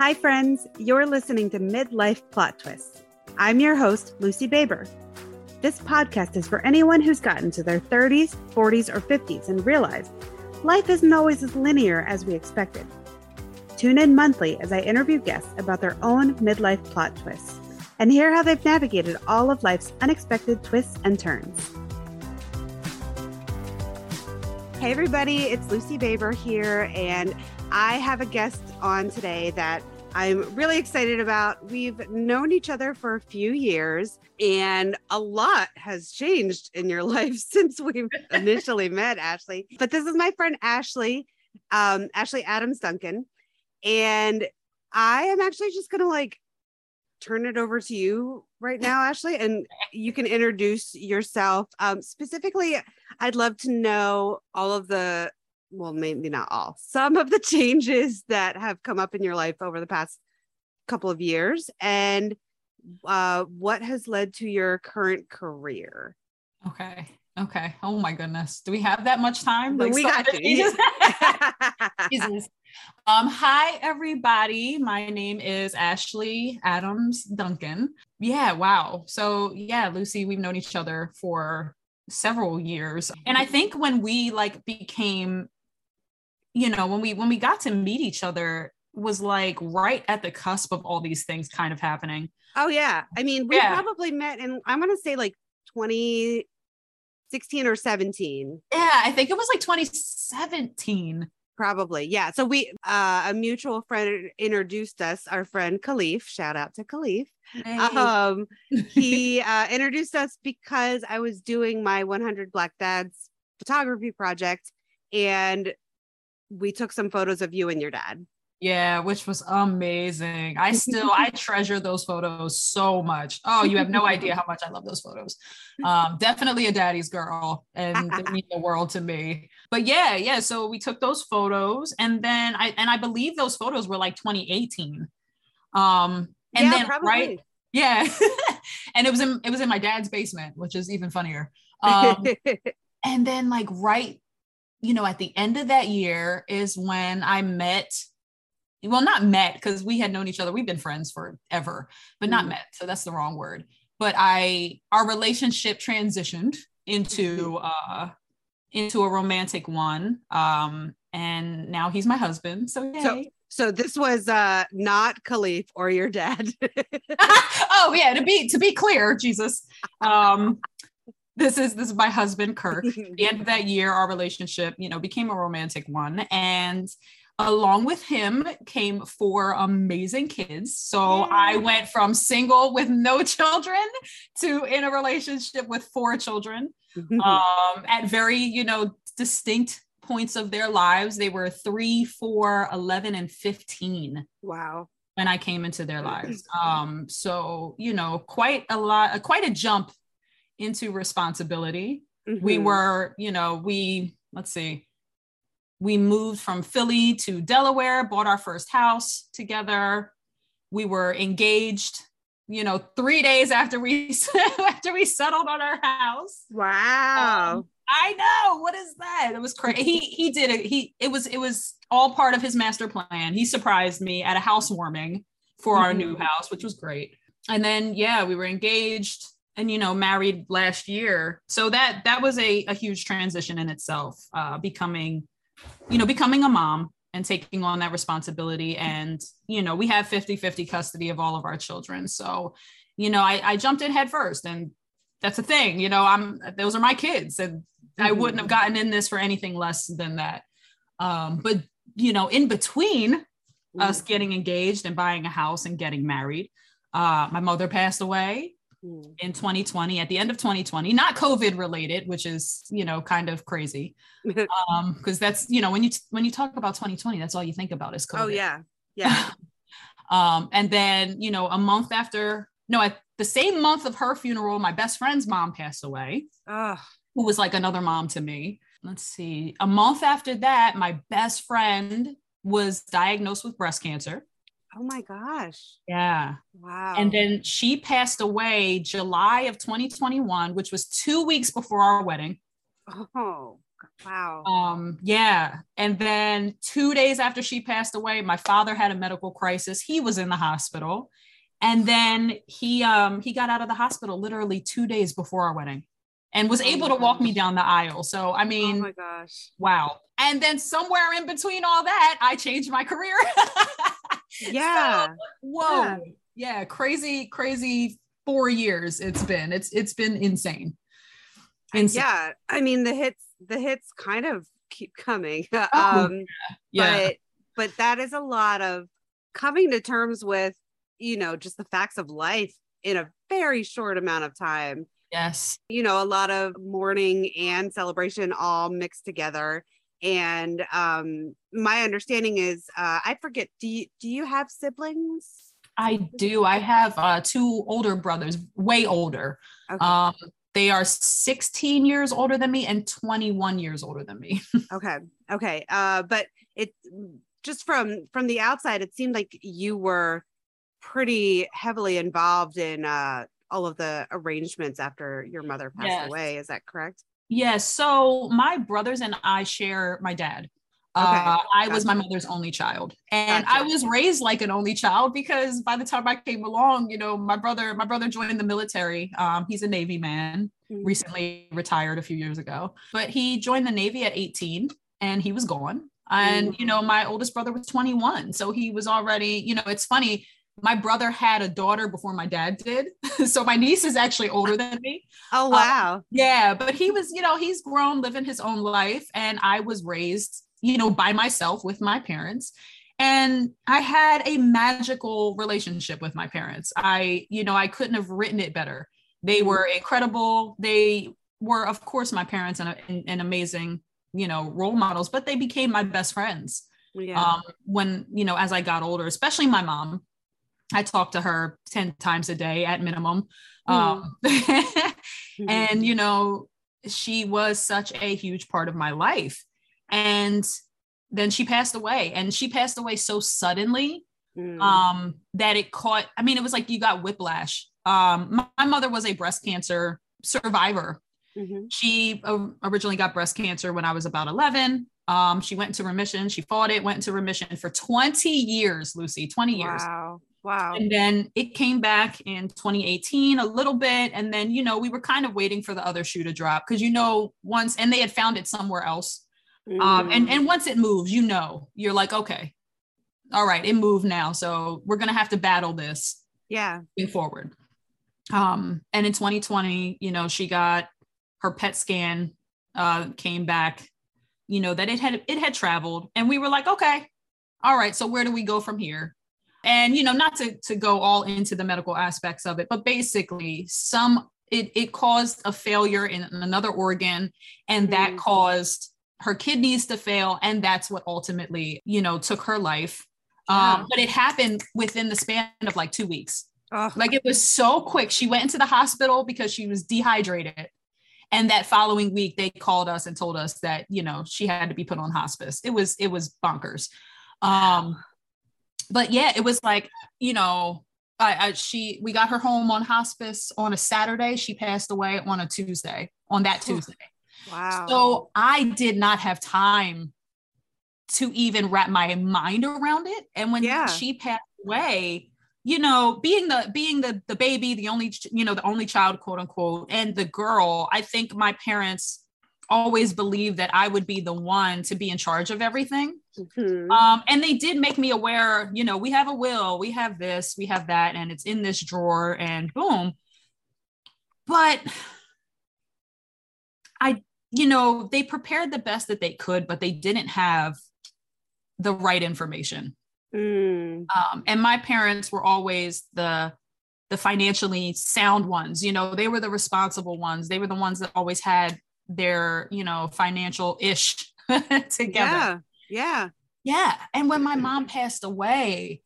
Hi, friends. You're listening to Midlife Plot Twists. I'm your host, Lucy Baber. This podcast is for anyone who's gotten to their 30s, 40s, or 50s and realized life isn't always as linear as we expected. Tune in monthly as I interview guests about their own midlife plot twists and hear how they've navigated all of life's unexpected twists and turns. Hey, everybody, it's Lucy Baber here, and I have a guest on today that I'm really excited about. We've known each other for a few years, and a lot has changed in your life since we initially met, Ashley. But this is my friend Ashley, um, Ashley Adams Duncan. And I am actually just going to like turn it over to you right now, Ashley, and you can introduce yourself. Um, specifically, I'd love to know all of the, well, maybe not all, some of the changes that have come up in your life over the past couple of years and uh, what has led to your current career. Okay. Okay. Oh my goodness. Do we have that much time? Like we got Jesus. Jesus. Um, hi everybody. My name is Ashley Adams Duncan. Yeah, wow. So yeah, Lucy, we've known each other for several years. And I think when we like became, you know, when we when we got to meet each other was like right at the cusp of all these things kind of happening. Oh yeah. I mean, we Yeah. probably met in I'm gonna say like 2016 or 17. Yeah, I think it was like 2017. Probably. Yeah. So we uh a mutual friend introduced us, our friend Khalif. Shout out to Khalif. Um he uh introduced us because I was doing my 100 Black Dads photography project and we took some photos of you and your dad. Yeah, which was amazing. I still I treasure those photos so much. Oh, you have no idea how much I love those photos. Um, definitely a daddy's girl, and they mean the world to me. But yeah, yeah. So we took those photos, and then I and I believe those photos were like 2018. Um, and yeah, then probably. right, yeah, and it was in it was in my dad's basement, which is even funnier. Um, and then like right you know at the end of that year is when i met well not met because we had known each other we've been friends forever but not Mhm. met so that's the wrong word but i our relationship transitioned into uh into a romantic one um and now he's my husband so yay. So- so this was uh not Khalif or your dad. oh yeah to be to be clear jesus um this is this is my husband kirk the end of that year, our relationship, you know, became a romantic one. And along with him came four amazing kids. So I went from single with no children to in a relationship with four children um, at very, you know, distinct points of their lives. They were three, four, 11, and 15 wow. when I came into their lives. Um, so, you know, quite a lot, quite a jump into responsibility. We Mhm. were you know we let's see. We moved from philly to delaware bought our first house together. We were engaged you know three days after we after we settled on our house. Wow. Um, i know. What is that? It was crazy he he did it. He it was it was all part of his master plan. He surprised me at a housewarming for our new Mhm. house which was great. And then yeah we were engaged and you know married last year. So that that was a, a huge transition in itself uh becoming you know becoming a mom and taking on that responsibility. And you know we have 50 50 custody of all of our children. So you know i, I jumped in head first and that's a thing you know i'm those are my kids and i Mhm. wouldn't have gotten in this for anything less than that. Um but you know in between us getting engaged and buying a house and getting married uh my mother passed away Mhm. in 2020 at the end of 2020 not covid related which is you know kind of crazy um because that's you know when you when you talk about 2020 that's all you think about is covid oh yeah. Yeah. um and then you know a month after no at the same month of her funeral my best friend's mom passed away Oh, who was like another mom to me let's see a month after that my best friend was diagnosed with breast cancer oh my gosh. yeah Wow. And then she passed away July of 2021, which was two weeks before our wedding. oh, Wow. Um, yeah. And then two days after she passed away, my father had a medical crisis. He was in the hospital. And then he um he got out of the hospital literally two days before our wedding and was Oh able to walk me down the aisle. So I oh mean, my gosh. wow. And then somewhere in between all that, I changed my career. Yeah. Whoa. Yeah. Yeah. crazy, crazy four years it's been. It's it's been insane. Insane. yeah. I mean the hits the hits kind of keep coming. Oh, um Yeah. but but that is a lot of coming to terms with, you know, just the facts of life in a very short amount of time. yes. you know, a lot of mourning and celebration all mixed together. And um, my understanding is, uh, I forget. Do you do you have siblings? I do. I have uh, two older brothers, way older. Okay, Um, they are 16 years older than me and 21 years older than me. okay, okay. Uh, but it just from from the outside, it seemed like you were pretty heavily involved in uh, all of the arrangements after your mother passed Yes. away. Is that correct? Yes. So my brothers and I share my dad. Okay, Uh, I was my mother's only child, and I was raised like an only child because by the time I came along, you know, my brother, my brother joined the military. Um, he's a Navy man, Mhm. recently retired a few years ago, but he joined the Navy at 18, and he was gone. And you know, my oldest brother was 21, so he was already. You know, it's funny. My brother had a daughter before my dad did, so my niece is actually older than me. Oh wow! Yeah, but he was, you know, he's grown, living his own life. And I was raised, you know, by myself with my parents. And I had a magical relationship with my parents. I, you know, I couldn't have written it better. They were incredible. They were, of course, my parents and, and, and amazing, you know, role models, but they became my best friends yeah. um, when you know as i got older especially my mom i talked to her 10 times a day at minimum um, Mhm. and you know she was such a huge part of my life and then she passed away and she passed away so suddenly Mm. um that it caught i mean it was like you got whiplash um my, my mother was a breast cancer survivor Mhm. she uh, originally got breast cancer when I was about 11. Um, she went into remission. She fought it, went into remission for 20 years, Lucy, 20 years. Wow! Wow! And then it came back in 2018 a little bit. And then, you know, we were kind of waiting for the other shoe to drop because, you know, once, and they had found it somewhere else. Um, and, Mhm. and once it moves, you know, you're like, okay, all right, it moved now. So we're going to have to battle this yeah. moving forward. Um, and in 2020, you know, she got her PET scan uh, came back, you know, that it had it had traveled, and we were like, okay, all right, so where do we go from here? And you know, not to to go all into the medical aspects of it, but basically, some it it caused a failure in another organ, and that Mm. caused her kidneys to fail, and that's what ultimately, you know, took her life. Yeah. Um, but it happened within the span of like two weeks. Oh, Like it was so quick. She went into the hospital because she was dehydrated. And that following week, they called us and told us that, you know, she had to be put on hospice. It was, it was bonkers. Um, but yeah, it was like, you know, I, I she we got her home on hospice on a Saturday. She passed away on a Tuesday, on that Tuesday. wow. So I did not have time to even wrap my mind around it. And when Yeah. she passed away, you know, being the being the the baby, the only you know the only child, quote unquote, and the girl, I think my parents always believed that I would be the one to be in charge of everything. Mhm. Um, and they did make me aware, you know, we have a will, we have this, we have that, and it's in this drawer, and boom. But I, you know, they prepared the best that they could, but they didn't have the right information. Mm. Um, and my parents were always the the financially sound ones. You know, they were the responsible ones. They were the ones that always had their, you know, financial ish together. Yeah. Yeah. Yeah. And when my mom passed away,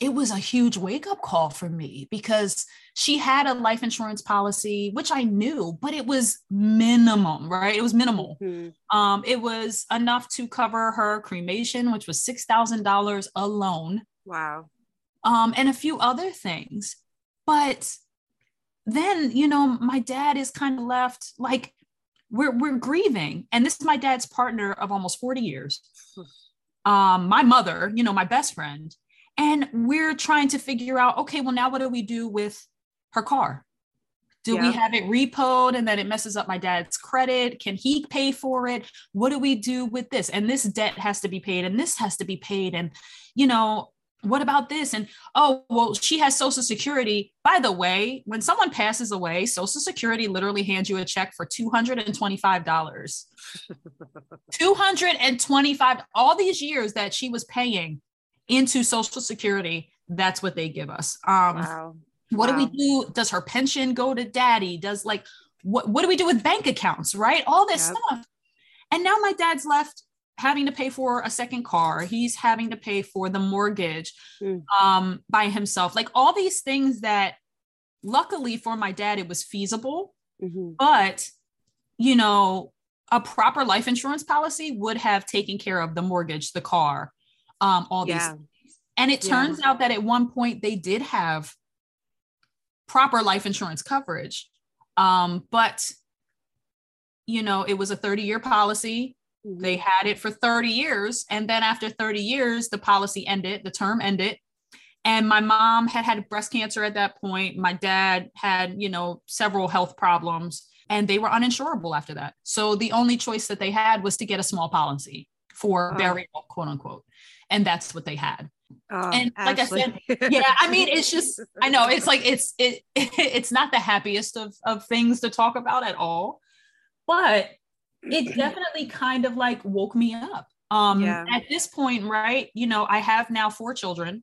it was a huge wake up call for me because she had a life insurance policy, which I knew, but it was minimum, right? It was minimal. Mhm. Um, it was enough to cover her cremation, which was $6,000 alone, Wow. um, and a few other things. But then, you know, my dad is kind of left like, we're we're grieving. And this is my dad's partner of almost 40 years. Um my mother you know my best friend. And we're trying to figure out okay well now what do we do with her car? Do yeah. we have it repoed and then it messes up my dad's credit? Can he pay for it? What do we do with this? And this debt has to be paid and this has to be paid. And you know what about this? And oh, well, she has Social Security. By the way, when someone passes away, Social Security literally hands you a check for $225. 225 all these years that she was paying into Social Security, that's what they give us. Um wow. what wow. do we do? Does her pension go to daddy? Does like what what do we do with bank accounts, right? All this yep. stuff. And now my dad's left having to pay for a second car. He's having to pay for the mortgage mm. um, by himself. Like all these things that luckily for my dad it was feasible. Mm-hmm. but you know a proper life insurance policy would have taken care of the mortgage the car um, all these and it turns yeah. out that at one point they did have proper life insurance coverage. Um, but you know it was a 30 year policy they had it for 30 years. And then after 30 years, the policy ended, the term ended. And my mom had had breast cancer at that point. My dad had, you know, several health problems and they were uninsurable after that. So the only choice that they had was to get a small policy for oh. burial, quote unquote. And that's what they had. Oh, and like Ashley. I said, yeah, I mean, it's just, I know it's like, it's, it, it's not the happiest of, of things to talk about at all, but it definitely kind of like woke me up. Um, yeah. At this point, right, you know, I have now four children.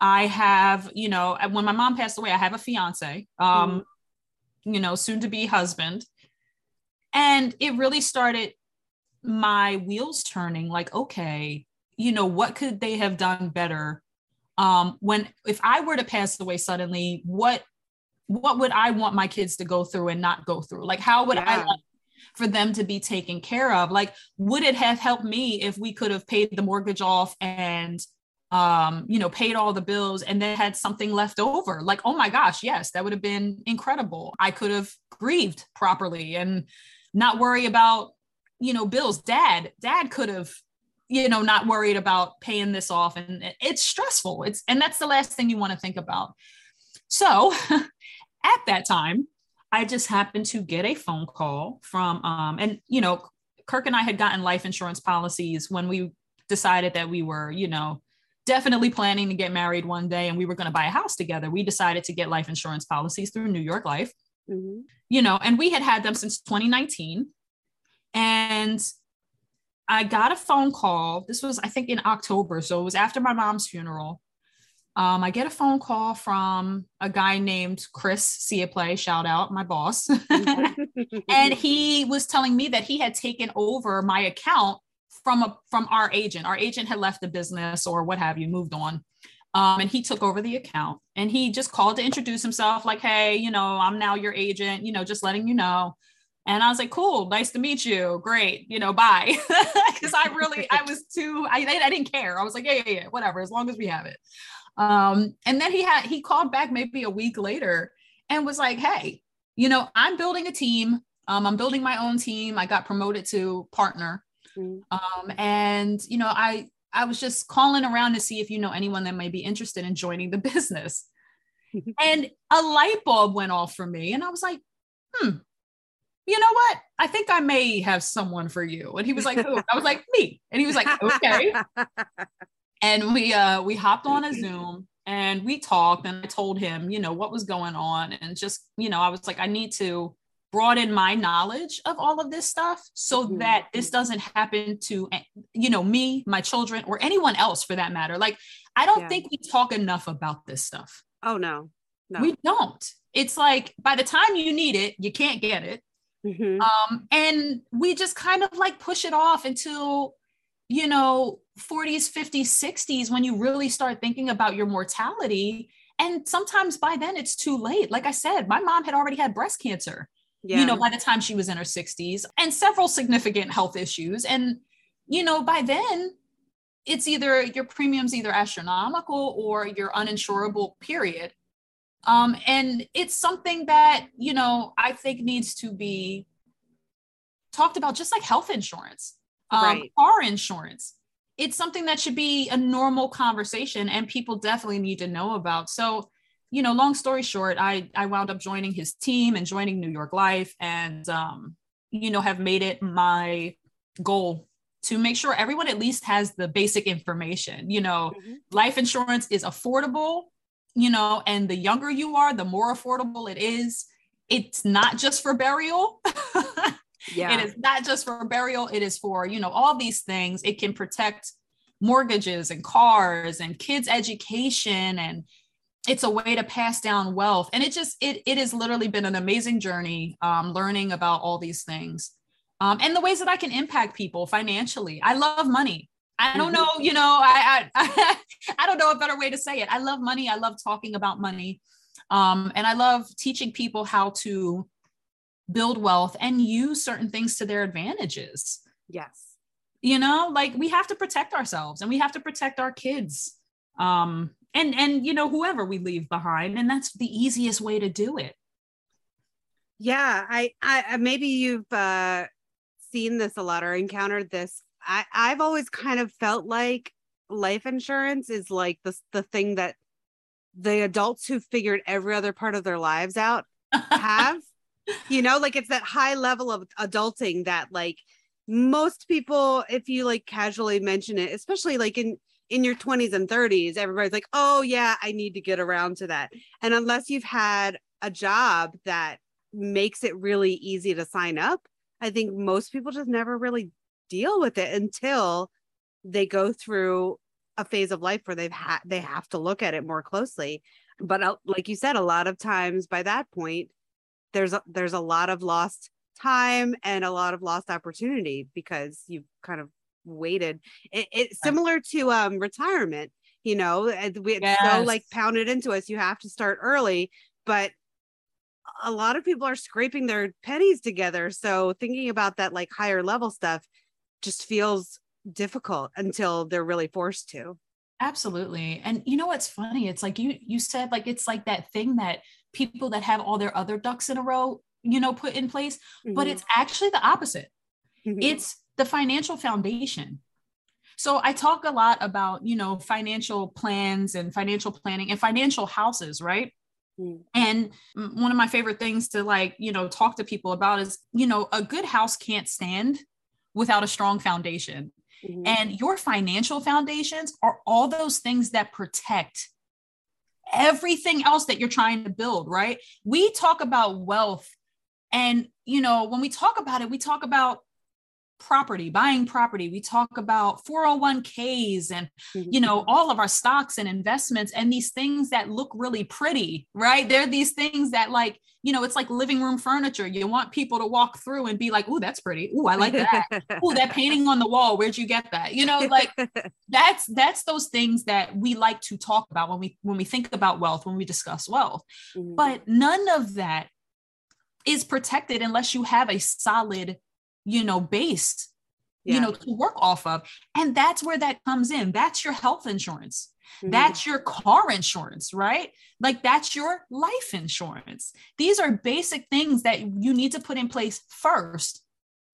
I have, you know, when my mom passed away, I have a fiance, um, mm. you know, soon to be husband. And it really started my wheels turning like, okay, you know, what could they have done better? Um, when if I were to pass away suddenly, what what would I want my kids to go through and not go through? Like, how would yeah. I want for them to be taken care of? Like would it have helped me if we could have paid the mortgage off and um you know paid all the bills and then had something left over? Like oh my gosh yes that would have been incredible. I could have grieved properly and not worry about you know bills. Dad dad could have you know not worried about paying this off. And it's stressful. It's and that's the last thing you want to think about. So at that time I just happened to get a phone call from, um, and you know, Kirk and I had gotten life insurance policies when we decided that we were, you know, definitely planning to get married one day and we were going to buy a house together. We decided to get life insurance policies through New York Life, mm-hmm. you know, and we had had them since 2019. And I got a phone call. This was, I think, in October. So it was after my mom's funeral um, I get a phone call from a guy named Chris Play, shout out my boss. and he was telling me that he had taken over my account from a from our agent. Our agent had left the business or what have you, moved on. Um, and he took over the account and he just called to introduce himself, like, hey, you know, I'm now your agent, you know, just letting you know. And I was like, cool, nice to meet you. Great, you know, bye. Because I really, I was too, I, I didn't care. I was like, yeah, yeah, yeah, whatever, as long as we have it. Um, and then he had he called back maybe a week later and was like, "Hey, you know, I'm building a team. Um, I'm building my own team. I got promoted to partner, mm-hmm. um, and you know, I I was just calling around to see if you know anyone that might be interested in joining the business." and a light bulb went off for me, and I was like, "Hmm." You know what? I think I may have someone for you. And he was like, Who? I was like, Me. And he was like, Okay. and we uh we hopped on a zoom and we talked and i told him you know what was going on and just you know i was like i need to broaden my knowledge of all of this stuff so mm-hmm. that this doesn't happen to eh, you know me my children or anyone else for that matter like i don't yeah. think we talk enough about this stuff oh no no we don't it's like by the time you need it you can't get it mm-hmm. um and we just kind of like push it off until you know 40s 50s 60s when you really start thinking about your mortality and sometimes by then it's too late. Like i said my mom had already had breast cancer yeah. you know by the time she was in her 60s and several significant health issues. And you know by then it's either your premiums either astronomical or you're uninsurable period. Um, and it's something that you know i think needs to be talked about just like health insurance, um, Right. car insurance. It's something that should be a normal conversation and people definitely need to know about. So, you know, long story short, I I wound up joining his team and joining New York Life and um, you know, have made it my goal to make sure everyone at least has the basic information. You know, Mhm. life insurance is affordable, you know, and the younger you are, the more affordable it is. It's not just for burial. Yeah. It is not just for burial, it is for, you know, all these things. It can protect mortgages and cars and kids' education and it's a way to pass down wealth. And it just it it has literally been an amazing journey um, learning about all these things. Um, and the ways that I can impact people financially. I love money. I don't Mhm. know, you know, I, I I don't know a better way to say it. I love money. I love talking about money. Um, and I love teaching people how to build wealth and use certain things to their advantages. Yes. You know, like we have to protect ourselves and we have to protect our kids. Um, and and you know, whoever we leave behind. And that's the easiest way to do it. Yeah, I, I maybe you've uh seen this a lot or encountered this. I I've always kind of felt like life insurance is like the the thing that the adults who figured every other part of their lives out have. You know, like it's that high level of adulting that like most people if you like casually mention it, especially like in in your 20s and 30s, everybody's like, "Oh yeah, I need to get around to that." And unless you've had a job that makes it really easy to sign up. I think most people just never really deal with it until they go through a phase of life where they've had they have to look at it more closely. But uh, like you said, a lot of times by that point, there's a, there's a lot of lost time and a lot of lost opportunity because you've kind of waited. It, it's similar to um retirement. You know, we it's so like pounded into us. You have to start early, but a lot of people are scraping their pennies together. So thinking about that like higher level stuff just feels difficult until they're really forced to. Absolutely. And you know what's funny? It's like you you said like it's like that thing that people that have all their other ducks in a row, you know, put in place, but Mhm. it's actually the opposite. Mhm. It's the financial foundation. So I talk a lot about, you know, financial plans and financial planning and financial houses, right? Mm. And one of my favorite things to like, you know, talk to people about is, you know, a good house can't stand without a strong foundation. Mhm. And your financial foundations are all those things that protect everything else that you're trying to build, right? We talk about wealth. And, you know, when we talk about it, we talk about property, buying property. We talk about 401ks and, you know, all of our stocks and investments and these things that look really pretty, right? They're these things that, like, you know, it's like living room furniture. You want people to walk through and be like, "Ooh, that's pretty. Ooh, I like that. Ooh, that painting on the wall. Where'd you get that?" You know, like that's that's those things that we like to talk about when we when we think about wealth when we discuss wealth Mhm. but none of that is protected unless you have a solid you know base Yeah. you know to work off of. And that's where that comes in. That's your health insurance. Mhm. that's your car insurance right? Like that's your life insurance. These are basic things that you need to put in place first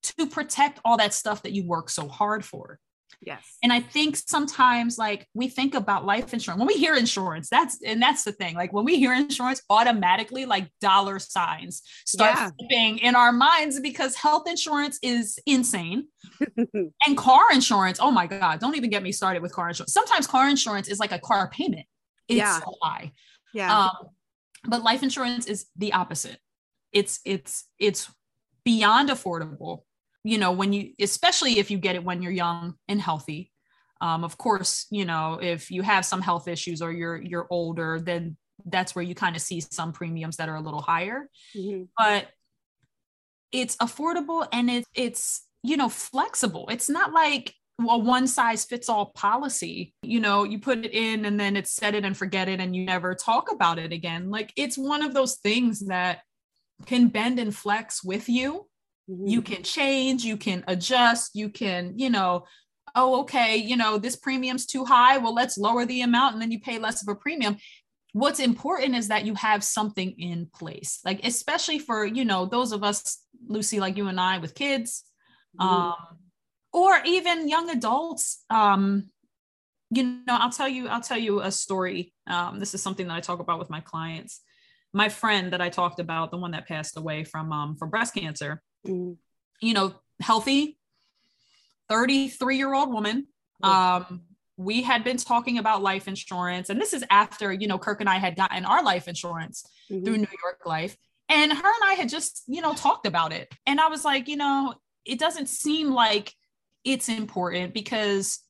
to protect all that stuff that you work so hard for yes. and I think sometimes like we think about life insurance when we hear insurance, that's and that's the thing. Like when we hear insurance, automatically like dollar signs start Yeah. flipping in our minds because health insurance is insane. and car insurance, oh my God, don't even get me started with car insurance. Sometimes car insurance is like a car payment. It's Yeah. so high. yeah. Um, but life insurance is the opposite. It's it's it's beyond affordable. You know, when you especially if you get it when you're young and healthy. Um, of course, you know, if you have some health issues or you're you're older, then that's where you kind of see some premiums that are a little higher. Mhm. But it's affordable and it's it's you know flexible. It's not like a one size fits all policy. You know, you put it in and then it's set it and forget it and you never talk about it again. Like it's one of those things that can bend and flex with you. Mhm. You can change, you can adjust, you can, you know, oh, okay, you know, this premium's too high. Well, let's lower the amount and then you pay less of a premium. what's important is that you have something in place like especially for you know those of us lucy like you and i with kids mm-hmm. um or even young adults um you know i'll tell you i'll tell you a story um this is something that i talk about with my clients my friend that i talked about the one that passed away from um from breast cancer mm-hmm. you know healthy 33 year old woman um we had been talking about life insurance and this is after you know kirk and i had gotten our life insurance mm-hmm. through new york life and her and i had just you know talked about it and i was like you know it doesn't seem like it's important because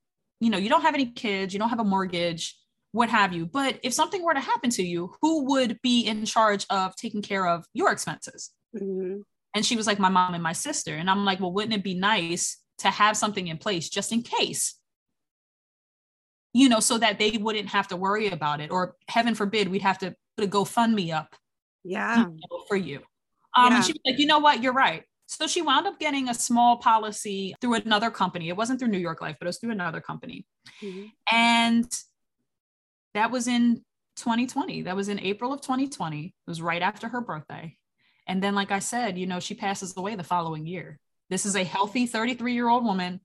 you know you don't have any kids you don't have a mortgage what have you but if something were to happen to you who would be in charge of taking care of your expenses mm-hmm. And she was like my mom and my sister and i'm like well wouldn't it be nice to have something in place just in case you know, so that they wouldn't have to worry about it. Or heaven forbid, we'd have to put a GoFundMe up. Yeah. You know, for you. Um, yeah. And she was like, you know what? You're right. So she wound up getting a small policy through another company. It wasn't through New York Life, but it was through another company. Mm-hmm. And that was in 2020. That was in April of 2020. It was right after her birthday. And then, like I said, you know, she passes away the following year. This is a healthy 33 year old woman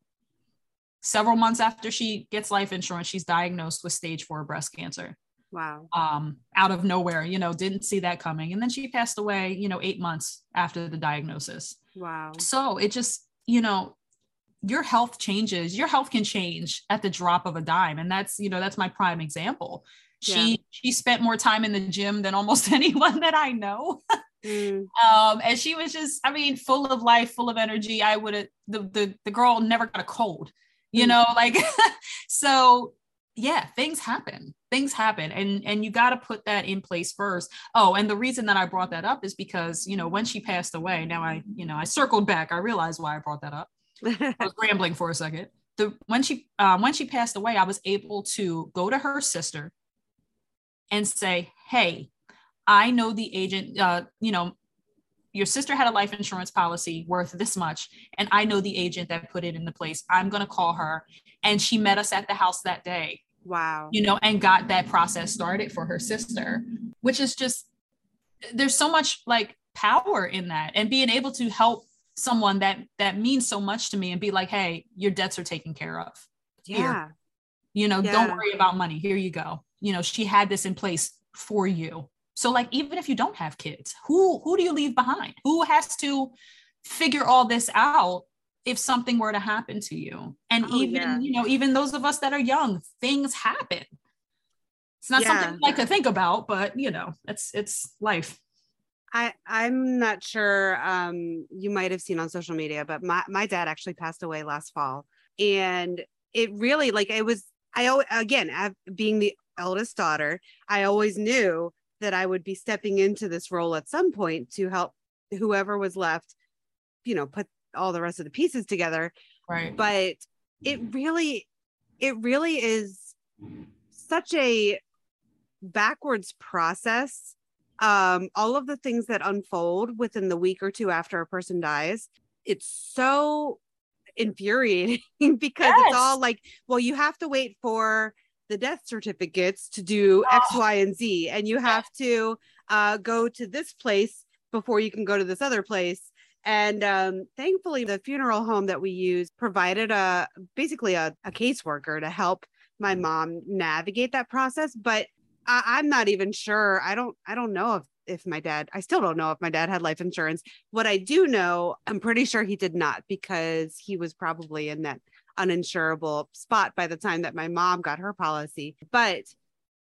several months after she gets life insurance, she's diagnosed with stage four breast cancer. Wow. Um, out of nowhere, you know, didn't see that coming. And then she passed away, you know, eight months after the diagnosis. Wow. So it just, you know, your health changes, your health can change at the drop of a dime. And that's, you know, that's my prime example. She yeah. she spent more time in the gym than almost anyone that I know. Mm. Um, and she was just, I mean, full of life, full of energy. I would have the, the the girl never got a cold you mm. know like so yeah things happen things happen and and you got to put that in place first oh and the reason that i brought that up is because you know when she passed away now i you know i circled back i realized why i brought that up i was rambling for a second the when she um, when she passed away i was able to go to her sister and say hey i know the agent uh, you know your sister had a life insurance policy worth this much and i know the agent that put it into place. I'm going to call her. And she met us at the house that day wow. you know and got that process started for her sister which is just there's so much like power in that. And being able to help someone that that means so much to me and be like hey your debts are taken care of. Yeah. Here. you know yeah. don't worry about money. Here you go. You know she had this in place for you so like even if you don't have kids, who who do you leave behind? Who has to figure all this out if something were to happen to you? And oh, even yeah. you know, even those of us that are young, things happen. It's not yeah. something I like to think about, but you know, it's it's life. I I'm not sure um you might have seen on social media, but my my dad actually passed away last fall and it really like it was I again being the eldest daughter, I always knew that I would be stepping into this role at some point to help whoever was left, you know, put all the rest of the pieces together. Right. But it really, it really is such a backwards process. Um, all of the things that unfold within the week or two after a person dies, it's so infuriating because yes. it's all like, well, you have to wait for the death certificates to do X, oh. Y, and Z, and you have to uh, go to this place before you can go to this other place. And um, thankfully, the funeral home that we use provided a basically a, a caseworker to help my mom navigate that process. But I, I'm not even sure. I don't. I don't know if if my dad. I still don't know if my dad had life insurance. What I do know, I'm pretty sure he did not because he was probably in that uninsurable spot by the time that my mom got her policy. But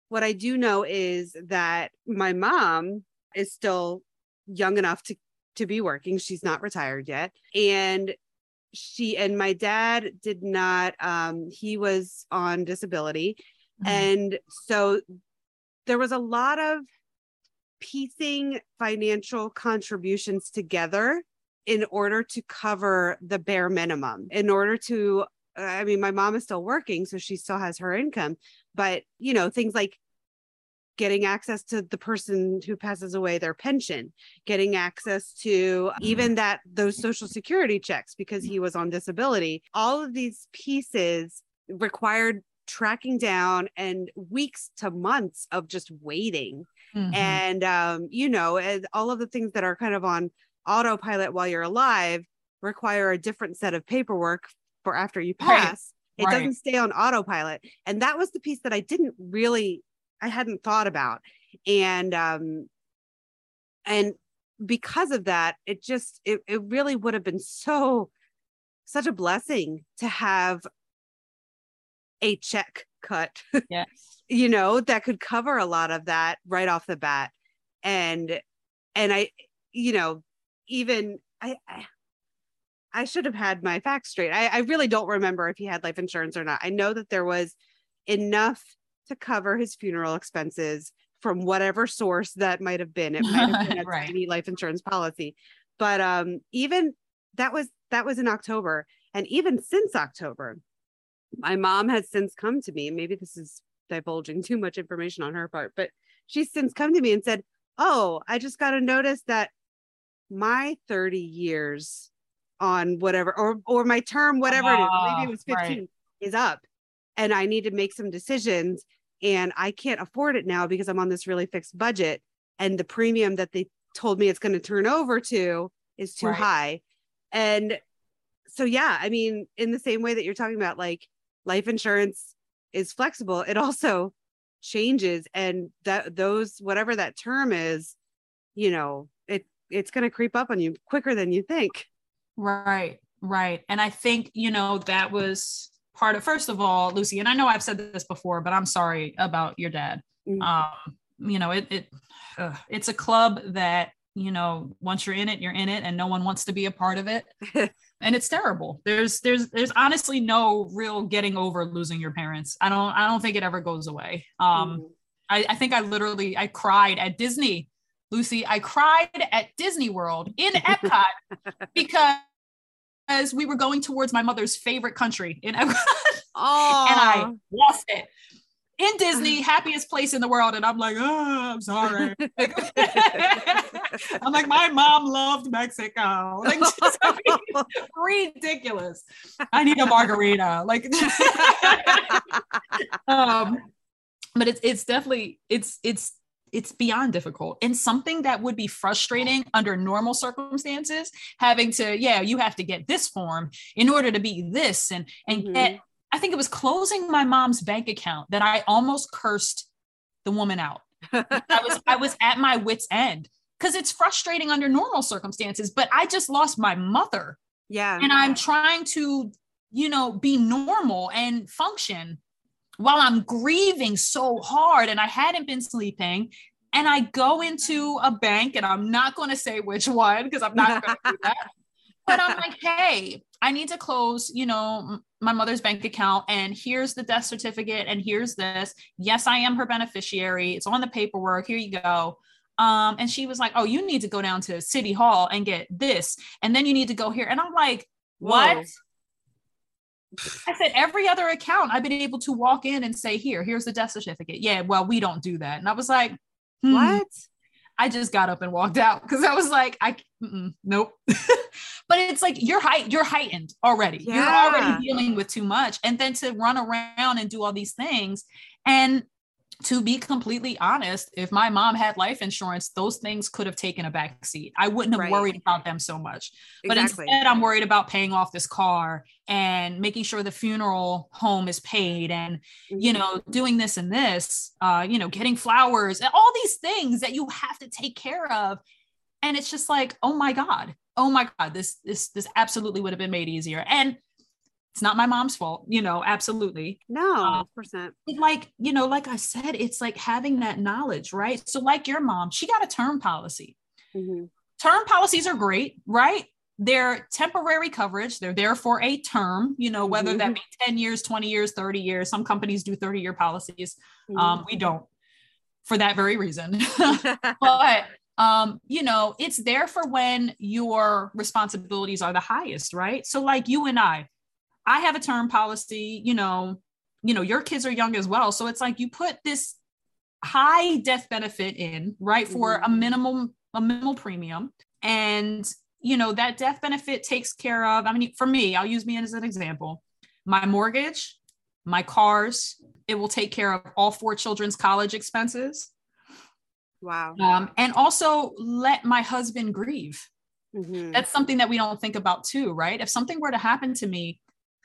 what I do know is that my mom is still young enough to to be working. She's not retired yet. And she and my dad did not um he was on disability. Mm-hmm. And so there was a lot of piecing financial contributions together in order to cover the bare minimum, in order to I mean, my mom is still working, so she still has her income. But, you know, things like getting access to the person who passes away their pension getting access to even that those social security checks because he was on disability all of these pieces required tracking down and weeks to months of just waiting. Mhm. And, um, you know, all of the things that are kind of on autopilot while you're alive require a different set of paperwork for after you Right, pass. It right. doesn't stay on autopilot. And that was the piece that I didn't really, I hadn't thought about. And, um, and because of that, it just, it, it really would have been so, such a blessing to have a check cut yes. you know that could cover a lot of that right off the bat and and i you know even i i, I should have had my facts straight. I, I really don't remember if he had life insurance or not. I know that there was enough to cover his funeral expenses from whatever source that might have been. It might have been a Right. tiny life insurance policy. But um even that was that was in october. And even since october my mom has since come to me. Maybe this is divulging too much information on her part but she's since come to me and said oh i just got a notice that my 30 years on whatever or or my term whatever it is maybe it Ah, was 15 right. is up and i need to make some decisions and i can't afford it now because i'm on this really fixed budget and the premium that they told me it's going to turn over to is too Right. high and so yeah i mean in the same way that you're talking about like life insurance is flexible it also changes and that those whatever that term is you know it it's going to creep up on you quicker than you think Right, right. And I think, you know, that was part of, first of all, Lucy, and I know I've said this before, but I'm sorry about your dad. Mm. Um, you know, it, it, it's a club that, you know, once you're in it, you're in it and no one wants to be a part of it. and it's terrible. There's, there's, there's honestly no real getting over losing your parents. I don't, I don't think it ever goes away. Um, Mhm. I, I think I literally I cried at Disney, Lucy. I cried at Disney World in Epcot because we were going towards my mother's favorite country in Epcot, oh and I lost it. In Disney, happiest place in the world, and I'm like, oh, I'm sorry. I'm like, my mom loved Mexico. Like, just ridiculous. I need a margarita. Like, um, but it's it's definitely it's it's it's beyond difficult. And something that would be frustrating under normal circumstances having to yeah you have to get this form in order to be this and and Mhm. get i think it was closing my mom's bank account that i almost cursed the woman out. I was i was at my wits end because it's frustrating under normal circumstances but i just lost my mother. Yeah. And I'm trying to, you know, be normal and function while I'm grieving so hard and I hadn't been sleeping. And I go into a bank, and I'm not going to say which one because I'm not going to do that. But I'm like, hey, I need to close, you know, my mother's bank account, and here's the death certificate, and here's this. Yes, I am her beneficiary. It's on the paperwork. Here you go. Um, and she was like, "Oh, you need to go down to City Hall and get this, and then you need to go here." And I'm like, "What?" I said, "Every other account, I've been able to walk in and say, here, here's the death certificate." Yeah, well, we don't do that. And I was like, hmm. what I just got up and walked out because I was like, I nope. but it's like you're height, you're heightened already. You're already dealing with too much, and then to run around and do all these things, and to be completely honest, if my mom had life insurance, those things could have taken a back seat. I wouldn't have Right. worried about them so much. But exactly instead, I'm worried about paying off this car and making sure the funeral home is paid and you Mhm. know, doing this and this, uh, you know, getting flowers and all these things that you have to take care of. And it's just like, oh my God, oh my God, this this this absolutely would have been made easier. And it's not my mom's fault, you know, absolutely. no 100% But like, you know, like I said, it's like having that knowledge, right? So, like your mom, she got a term policy. Mhm. Term policies are great, right? They're temporary coverage. They're there for a term, you know, whether that be 10 years, 20 years, 30 years. Some companies do 30 year policies. Um, we don't for that very reason. But um, you know, it's there for when your responsibilities are the highest, right? So like you and I, I have a term policy, you know, you know, your kids are young as well. So it's like you put this high death benefit in, right, for a minimum, a minimal premium. And you know, that death benefit takes care of, I mean, for me, I'll use me as an example. My mortgage, my cars. It will take care of all four children's college expenses. Wow. Um, and also let my husband grieve. Mhm. That's something that we don't think about too, right? If something were to happen to me,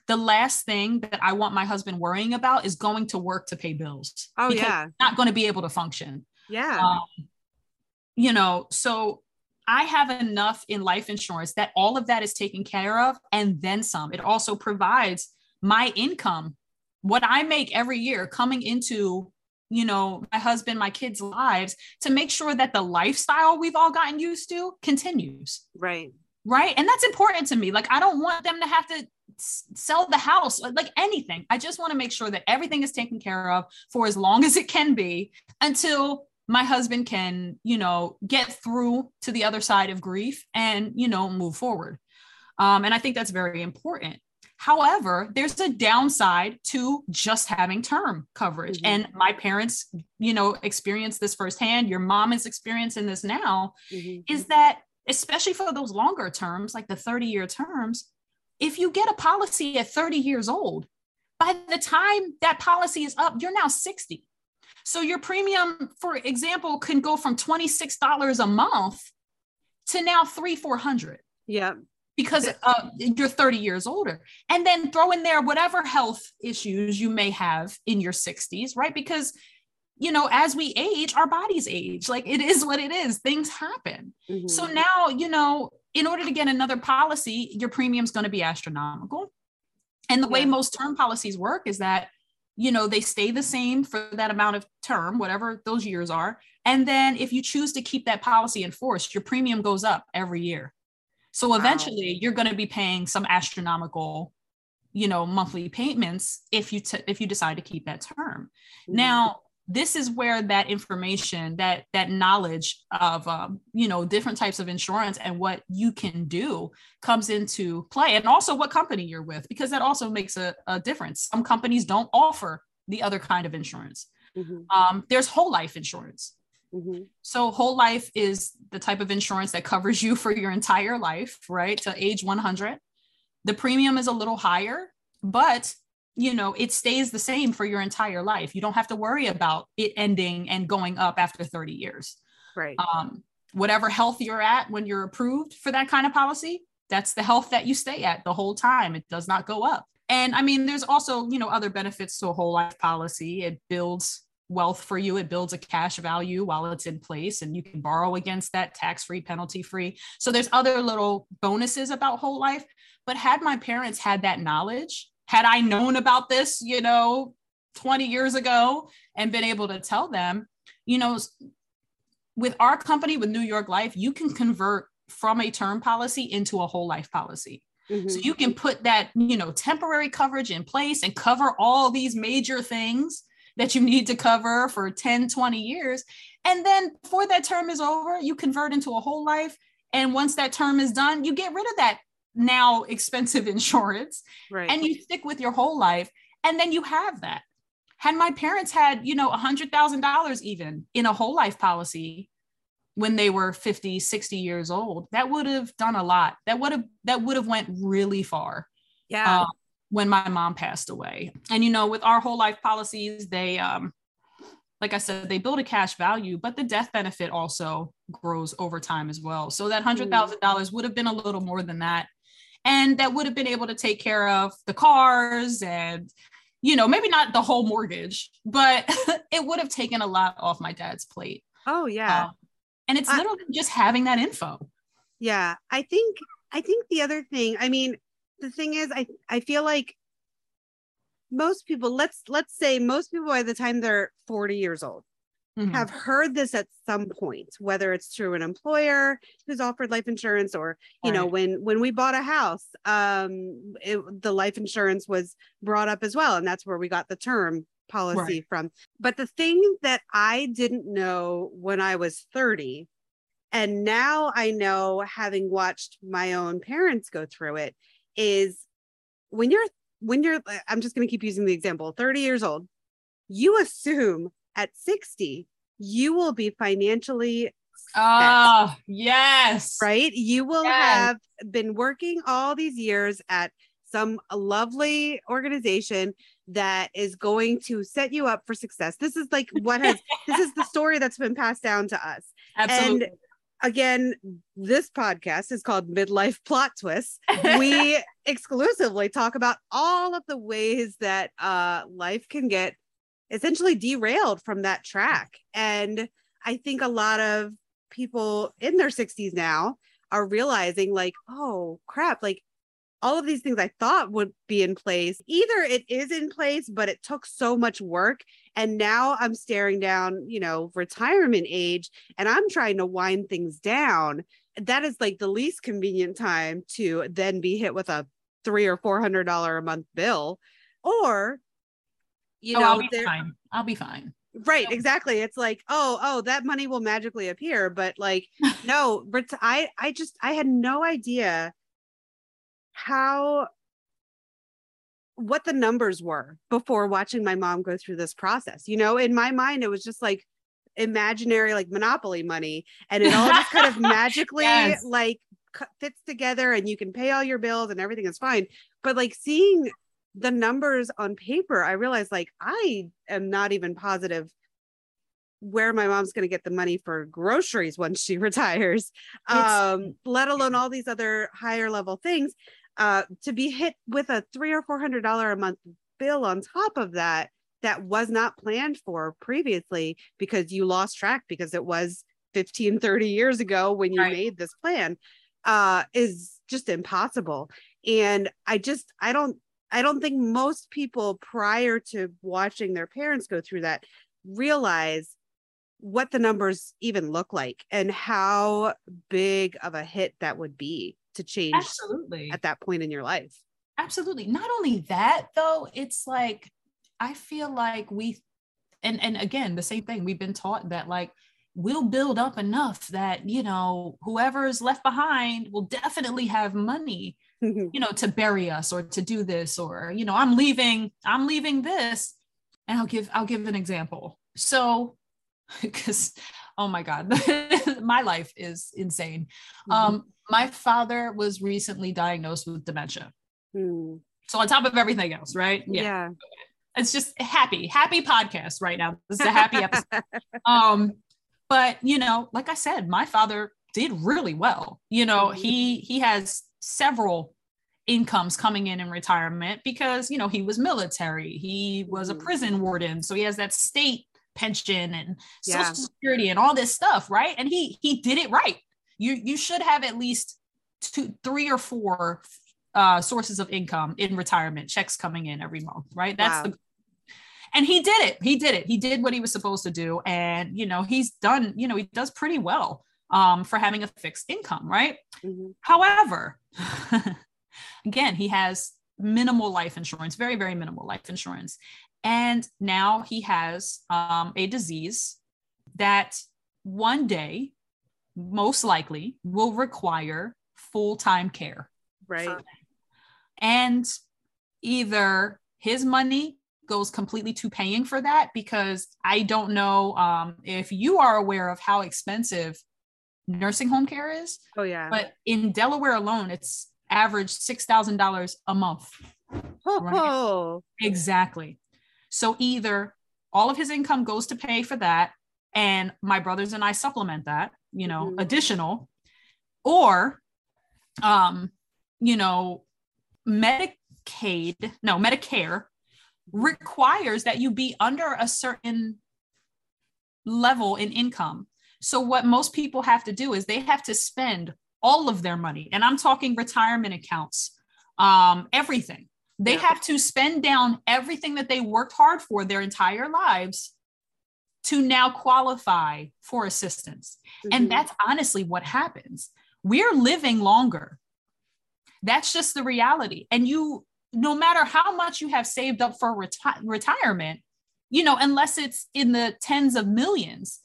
the last thing that I want my husband worrying about is going to work to pay bills. Oh yeah. not going to be able to function. Yeah. Um, you know, so I have enough in life insurance that all of that is taken care of and then some. It also provides my income, what I make every year coming into, you know, my husband, my kids' lives to make sure that the lifestyle we've all gotten used to continues. right. Right. And that's important to me. Like, I don't want them to have to sell the house, like anything. I just want to make sure that everything is taken care of for as long as it can be until my husband can, you know, get through to the other side of grief and, you know, move forward. Um, and I think that's very important. However, there's a downside to just having term coverage. Mhm. And my parents, you know, experienced this firsthand. Your mom is experiencing this now Mhm. is that especially for those longer terms like the 30 year terms if you get a policy at 30 years old by the time that policy is up you're now 60 so your premium for example can go from $26 a month to now 3 400 Yeah. because uh, you're 30 years older. And then throw in there whatever health issues you may have in your 60s right? Because you know as we age our bodies age. Like it is what it is. Things happen. Mhm. so now, you know, in order to get another policy, your premium's going to be astronomical. And the way most term policies work is that, you know, they stay the same for that amount of term, whatever those years are. And then if you choose to keep that policy in force, your premium goes up every year. So Wow. eventually you're going to be paying some astronomical, you know, monthly payments if you t- if you decide to keep that term. Mhm. Now, this is where that information, that that knowledge of um, you know different types of insurance and what you can do comes into play, and also what company you're with, because that also makes a, a difference. Some companies don't offer the other kind of insurance. Mhm. Um, there's whole life insurance. Mhm. So whole life is the type of insurance that covers you for your entire life, right? To age 100. The premium is a little higher, but you know, it stays the same for your entire life. You don't have to worry about it ending and going up after 30 years. Right. Um, whatever health you're at when you're approved for that kind of policy, that's the health that you stay at the whole time. It does not go up. And I mean, there's also, you know, other benefits to a whole life policy. It builds wealth for you. It builds a cash value while it's in place and you can borrow against that tax free, penalty free. So there's other little bonuses about whole life. But had my parents had that knowledge, had I known about this, you know, 20 years ago and been able to tell them, you know, with our company, with New York Life, you can convert from a term policy into a whole life policy. Mhm. So you can put that, you know, temporary coverage in place and cover all these major things that you need to cover for 10, 20 years. And then before that term is over, you convert into a whole life. And once that term is done, you get rid of that now expensive insurance right. and you stick with your whole life. And then you have that. Had my parents had, you know, a hundred thousand dollars even in a whole life policy when they were 50, 60 years old, that would have done a lot. That would have that would have went really far yeah. uh, when my mom passed away. And you know, with our whole life policies, they um like I said, they build a cash value, but the death benefit also grows over time as well. So that hundred thousand dollars would have been a little more than that. And that would have been able to take care of the cars and you know, maybe not the whole mortgage, but it would have taken a lot off my dad's plate. oh yeah. Um, and it's I- literally just having that info. Yeah, I think I think the other thing, I mean, the thing is I I feel like most people, let's let's say most people by the time they're 40 years old Mhm. have heard this at some point, whether it's through an employer who's offered life insurance or you know when when we bought a house, um it, the life insurance was brought up as well and that's where we got the term policy from. But the thing that I didn't know when I was 30 and now I know having watched my own parents go through it is when you're when you're I'm just going to keep using the example 30 years old you assume at 60 you will be financially Ah, yes. right you will Yes. have been working all these years at some lovely organization that is going to set you up for success. This is like what has this is the story that's been passed down to us. Absolutely. And again, this podcast is called Midlife Plot Twists. We exclusively talk about all of the ways that uh, life can get essentially derailed from that track. And I think a lot of people in their 60s now are realizing, like, oh crap, like all of these things I thought would be in place. Either it is in place, but it took so much work. And now I'm staring down, you know, retirement age and I'm trying to wind things down. That is like the least convenient time to then be hit with a three or four hundred dollar a month bill. Or, you oh, know, I'll be fine. I'll be fine. Right, exactly. It's like, oh, oh, that money will magically appear. But like, no, but I I just I had no idea how what the numbers were before watching my mom go through this process. You know, in my mind, it was just like imaginary, like monopoly money, and it all just kind of magically Yes. like fits together, and you can pay all your bills, and everything is fine. But like seeing the numbers on paper, I realized like I am not even positive where my mom's going to get the money for groceries once she retires um let alone all these other higher level things. Uh to be hit with a three or four hundred dollar a month bill on top of that that was not planned for previously because you lost track because it was 15 30 years ago when you Right. made this plan uh is just impossible. And i just i don't i don't think most people prior to watching their parents go through that realize what the numbers even look like and how big of a hit that would be to change Absolutely. at that point in your life. Absolutely. Not only that though, it's like I feel like we and and again, the same thing. We've been taught that like we'll build up enough that, you know, whoever is left behind will definitely have money, you know, to bury us or to do this or, you know, I'm leaving, I'm leaving this. And I'll give I'll give an example. So because oh my god, my life is insane. Um my father was recently diagnosed with dementia. Hmm. So on top of everything else, right? yeah. It's just happy, happy podcast right now. This is a happy episode. um, but you know, like I said, my father did really well. You know, Mhm. he he has several incomes coming in in retirement because you know he was military. He was a Mhm. prison warden so he has that state pension and Yeah. social security and all this stuff right? And he he did it right. You you should have at least two three or four uh sources of income in retirement checks coming in every month right? That's Wow. the and he did it. He did it. He did what he was supposed to do. And you know he's done you know he does pretty well um for having a fixed income right Mhm. However, again, he has minimal life insurance, very, very minimal life insurance. And now he has um, a disease that one day, most likely, will require full time care. Right. And either his money goes completely to paying for that because I don't know um, if you are aware of how expensive nursing home care is. Oh yeah. But in Delaware alone, it's average six thousand dollars a month. oh, Exactly. So either all of his income goes to pay for that, and my brothers and I supplement that, you know, Mhm. additional, or, um, you know, Medicaid, no, Medicare requires that you be under a certain level in income. So what most people have to do is they have to spend all of their money, and I'm talking retirement accounts, um, everything. They Yeah. have to spend down everything that they worked hard for their entire lives to now qualify for assistance. Mhm. And that's honestly what happens. We're living longer. That's just the reality. And you, no matter how much you have saved up for reti- retirement, you know, unless it's in the tens of millions,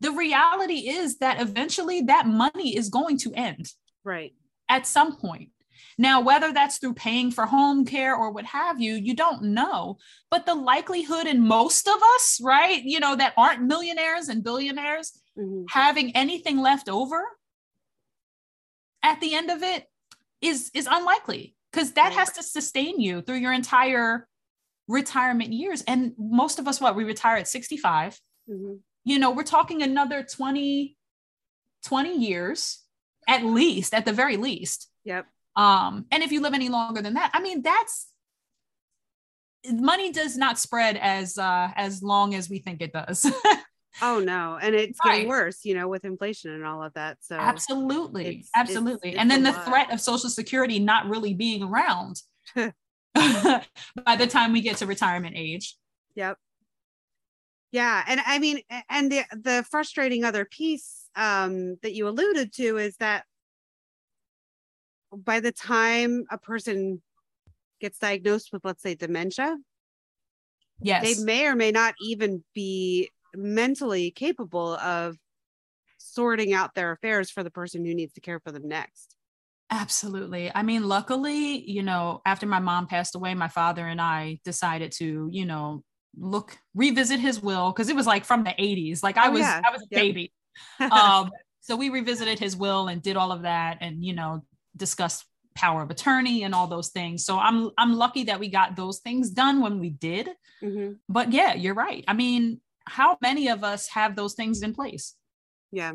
the reality is that eventually that money is going to end right. at some point. Now, whether that's through paying for home care or what have you, you don't know. But the likelihood in most of us, right, you know, that aren't millionaires and billionaires Mhm. having anything left over at the end of it is is unlikely because that has to sustain you through your entire retirement years. And most of us, what we retire at 65. Mm-hmm. You know, we're talking another 20, 20 years at least, at the very least. Yep. Um, and if you live any longer than that, I mean, that's money does not spread as uh as long as we think it does. oh no, and it's right. getting worse, you know, with inflation and all of that. So absolutely, it's, absolutely. It's, it's and then the lot. threat of Social Security not really being around by the time we get to retirement age. Yep. Yeah, and I mean, and the the frustrating other piece um, that you alluded to is that by the time a person gets diagnosed with, let's say, dementia, yes, they may or may not even be mentally capable of sorting out their affairs for the person who needs to care for them next. Absolutely. I mean, luckily, you know, after my mom passed away, my father and I decided to, you know, look revisit his will because it was like from the 80s. Like I oh, was yeah. I was a yep. baby. um so we revisited his will and did all of that and you know discussed power of attorney and all those things. So I'm I'm lucky that we got those things done when we did. Mm-hmm. But yeah, you're right. I mean, how many of us have those things in place? Yeah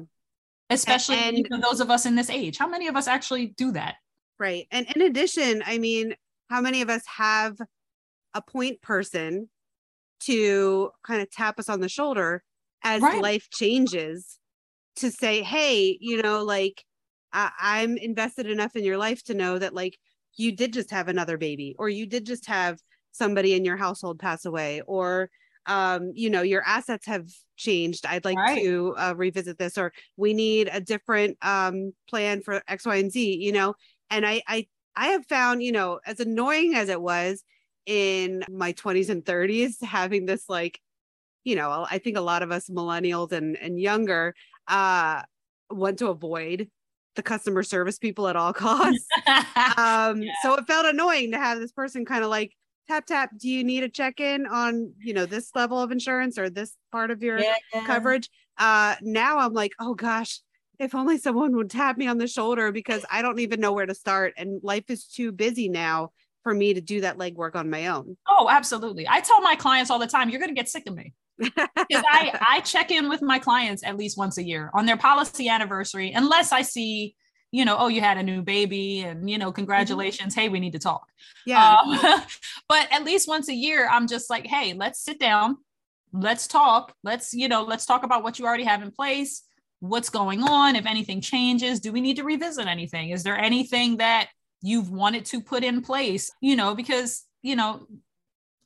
especially and, those of us in this age how many of us actually do that right and in addition i mean how many of us have a point person to kind of tap us on the shoulder as right. life changes to say hey you know like I- i'm invested enough in your life to know that like you did just have another baby or you did just have somebody in your household pass away or um, you know, your assets have changed. I'd like right. to uh, revisit this, or we need a different um, plan for X, Y, and Z. You know, and I, I, I have found, you know, as annoying as it was in my 20s and 30s, having this like, you know, I think a lot of us millennials and and younger uh, want to avoid the customer service people at all costs. um, yeah. So it felt annoying to have this person kind of like tap tap do you need a check-in on you know this level of insurance or this part of your yeah. coverage uh now i'm like oh gosh if only someone would tap me on the shoulder because i don't even know where to start and life is too busy now for me to do that legwork on my own oh absolutely i tell my clients all the time you're going to get sick of me because I, I check in with my clients at least once a year on their policy anniversary unless i see you know, oh, you had a new baby and, you know, mm-hmm. congratulations. Mm-hmm. Hey, we need to talk. Yeah. Um, but at least once a year, I'm just like, hey, let's sit down. Let's talk. Let's, you know, let's talk about what you already have in place. What's going on? If anything changes, do we need to revisit anything? Is there anything that you've wanted to put in place? You know, because, you know,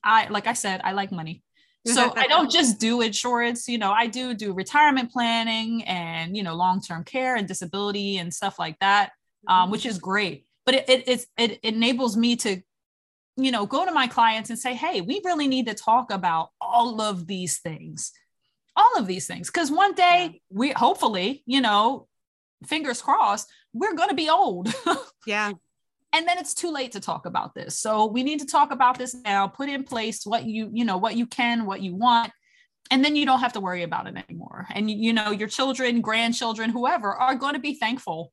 I, like I said, I like money so I don't just do insurance, you know, I do do retirement planning and, you know, long-term care and disability and stuff like that, um, mm-hmm. which is great. But it, it, it enables me to, you know, go to my clients and say, hey, we really need to talk about all of these things, all of these things. Because one day we hopefully, you know, fingers crossed, we're going to be old. yeah and then it's too late to talk about this so we need to talk about this now put in place what you you know what you can what you want and then you don't have to worry about it anymore and you know your children grandchildren whoever are going to be thankful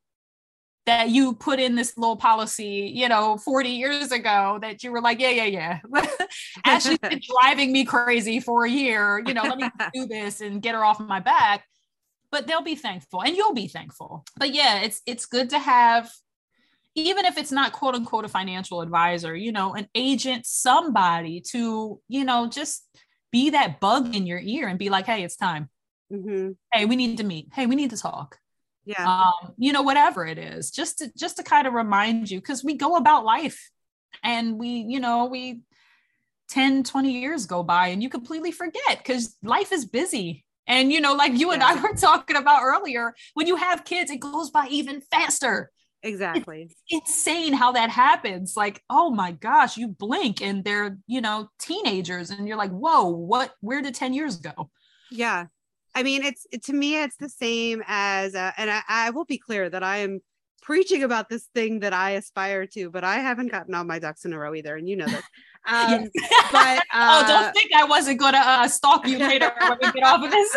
that you put in this little policy, you know, 40 years ago that you were like, yeah, yeah, yeah. Ashley's been driving me crazy for a year. You know, let me do this and get her off my back. But they'll be thankful and you'll be thankful. But yeah, it's it's good to have even if it's not quote unquote a financial advisor, you know, an agent, somebody to, you know, just be that bug in your ear and be like, hey, it's time. Mm-hmm. Hey, we need to meet. Hey, we need to talk. Yeah. Um, you know, whatever it is, just to just to kind of remind you, because we go about life and we, you know, we 10, 20 years go by and you completely forget because life is busy. And you know, like you yeah. and I were talking about earlier, when you have kids, it goes by even faster Exactly. It's insane how that happens. Like, oh my gosh, you blink and they're, you know, teenagers and you're like, whoa, what, where did 10 years go? Yeah. I mean, it's it, to me, it's the same as, uh, and I, I will be clear that I am preaching about this thing that I aspire to, but I haven't gotten all my ducks in a row either. And you know this. Um, but uh, oh, don't think I wasn't going to uh, stalk you later when we get off of this.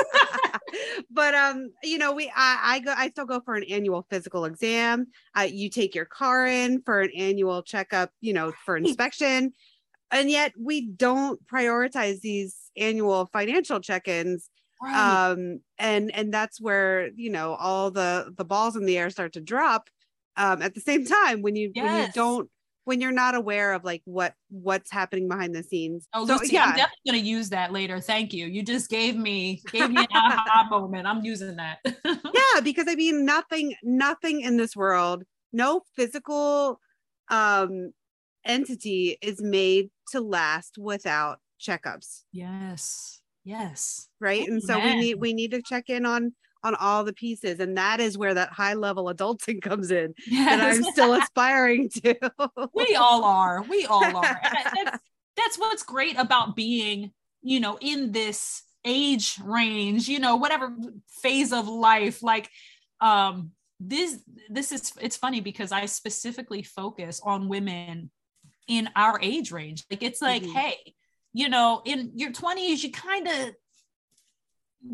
but um, you know, we I, I go I still go for an annual physical exam. Uh, you take your car in for an annual checkup, you know, for inspection. and yet we don't prioritize these annual financial check-ins Right. um and and that's where you know all the the balls in the air start to drop um at the same time when you when you don't when you're not aware of like what what's happening behind the scenes Oh, so Lucy, I'm definitely going to use that later. Thank you. You just gave me gave me an aha moment. I'm using that. yeah because i mean nothing nothing in this world no physical um entity is made to last without checkups yes. Yes. right and so we need we need to check in on on all the pieces and that is where that high level adulting comes in that i'm still aspiring to we all are. We all are. That's, that's what's great about being, you know, in this age range, you know, whatever phase of life. Like, um, this this is it's funny because I specifically focus on women in our age range. Like, it's like, Mhm. hey, you know, in your 20s, you kind of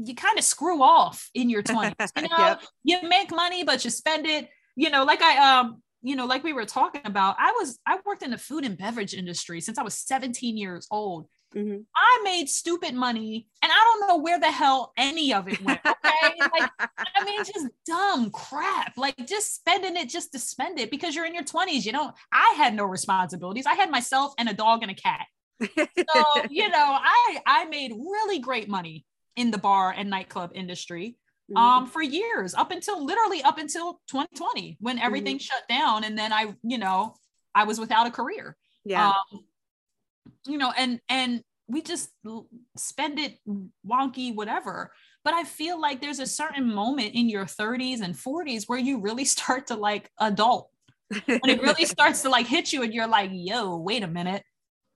you kind of screw off in your 20s. You know, Yep. you make money, but you spend it. You know, like I um, you know, like we were talking about, I was I worked in the food and beverage industry since I was 17 years old. Mhm. I made stupid money and I don't know where the hell any of it went. Okay. like, I mean, just dumb crap. Like just spending it just to spend it because you're in your 20s. You know, I had no responsibilities. I had myself and a dog and a cat. So, you know, I I made really great money in the bar and nightclub industry Mhm. um for years up until literally up until 2020 when everything shut down and then I, you know, I was without a career. Yeah. Um, you know and and we just spend it wonky whatever but i feel like there's a certain moment in your 30s and 40s where you really start to like adult. When it really starts to like hit you and you're like yo wait a minute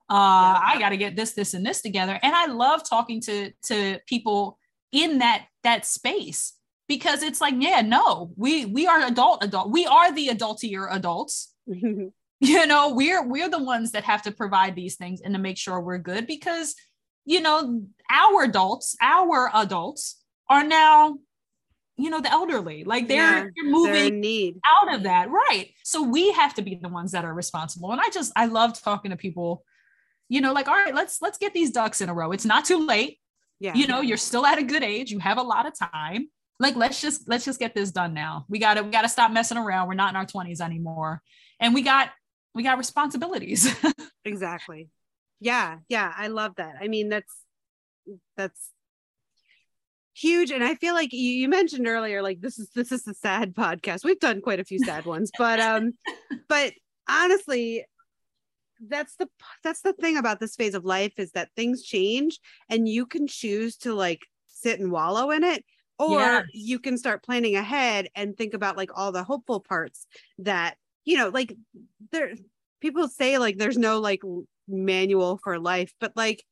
uh i got to get this this and this together. And i love talking to to people in that that space because it's like yeah no we we are adult adult we are the adultier adults. You know we're we're the ones that have to provide these things and to make sure we're good because you know our adults our adults are now you know the elderly. Like they're, Yeah, they're they're moving need. out of that. Right. So we have to be the ones that are responsible. And i just i love talking to people you know like all right let's let's get these ducks in a row. It's not too late. Yeah. You know you're still at a good age. You have a lot of time. Like let's just let's just get this done now. We gotta we gotta stop messing around. We're not in our 20s anymore. And we got we got responsibilities. Exactly. Yeah yeah i love that. I mean that's that's huge. And i feel like you, you mentioned earlier like this is this is a sad podcast. We've done quite a few sad ones but um but honestly that's the that's the thing about this phase of life is that things change and you can choose to like sit and wallow in it or you can start planning ahead and think about like all the hopeful parts that you know like there people say like there's no like manual for life but like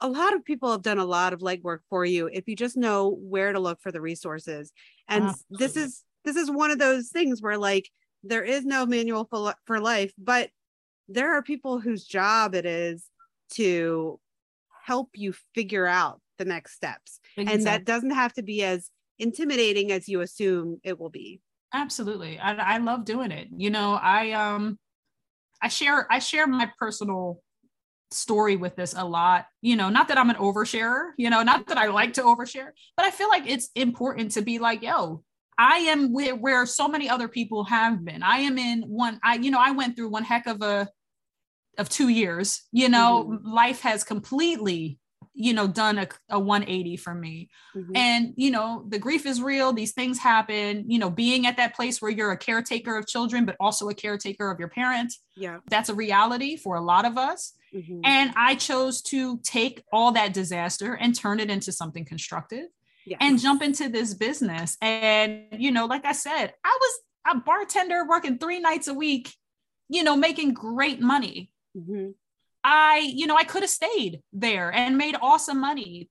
a lot of people have done a lot of legwork for you if you just know where to look for the resources. And s- this is this is one of those things where like there is no manual for, for life but there are people whose job it is to help you figure out the next steps. And that doesn't have to be as intimidating as you assume it will be. Absolutely. I, I love doing it. You know i um i share i share my personal story with this a lot. You know not that i'm an oversharer you know not that i like to overshare but i feel like it's important to be like yo i am where, where so many other people have been. I am in one i you know i went through one heck of a of two years you know life has completely you know done a, a 180 for me. Mhm. and you know the grief is real. These things happen. You know being at that place where you're a caretaker of children but also a caretaker of your parents yeah. that's a reality for a lot of us. Mhm. and i chose to take all that disaster and turn it into something constructive yeah and jump into this business and you know like i said i was a bartender working three nights a week you know making great money Mhm. I, you know, I could have stayed there and made awesome money.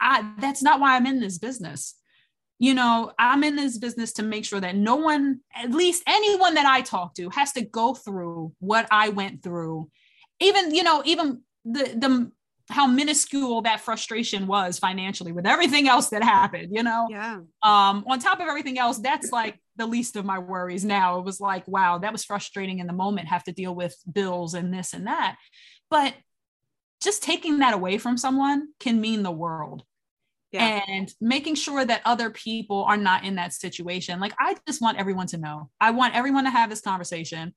I that's not why I'm in this business. You know, I'm in this business to make sure that no one, at least anyone that I talk to, has to go through what I went through. Even, you know, even the the how minuscule that frustration was financially with everything else that happened, you know yeah um on top of everything else that's like the least of my worries now it was like wow that was frustrating in the moment have to deal with bills and this and that but just taking that away from someone can mean the world. Yeah. And making sure that other people are not in that situation. Like, I just want everyone to know. I want everyone to have this conversation.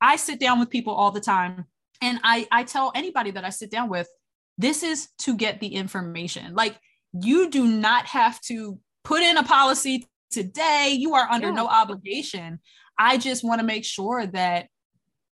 I sit down with people all the time, and I, I tell anybody that I sit down with, this is to get the information. Like, you do not have to put in a policy today. You are under yeah. no obligation. I just want to make sure that,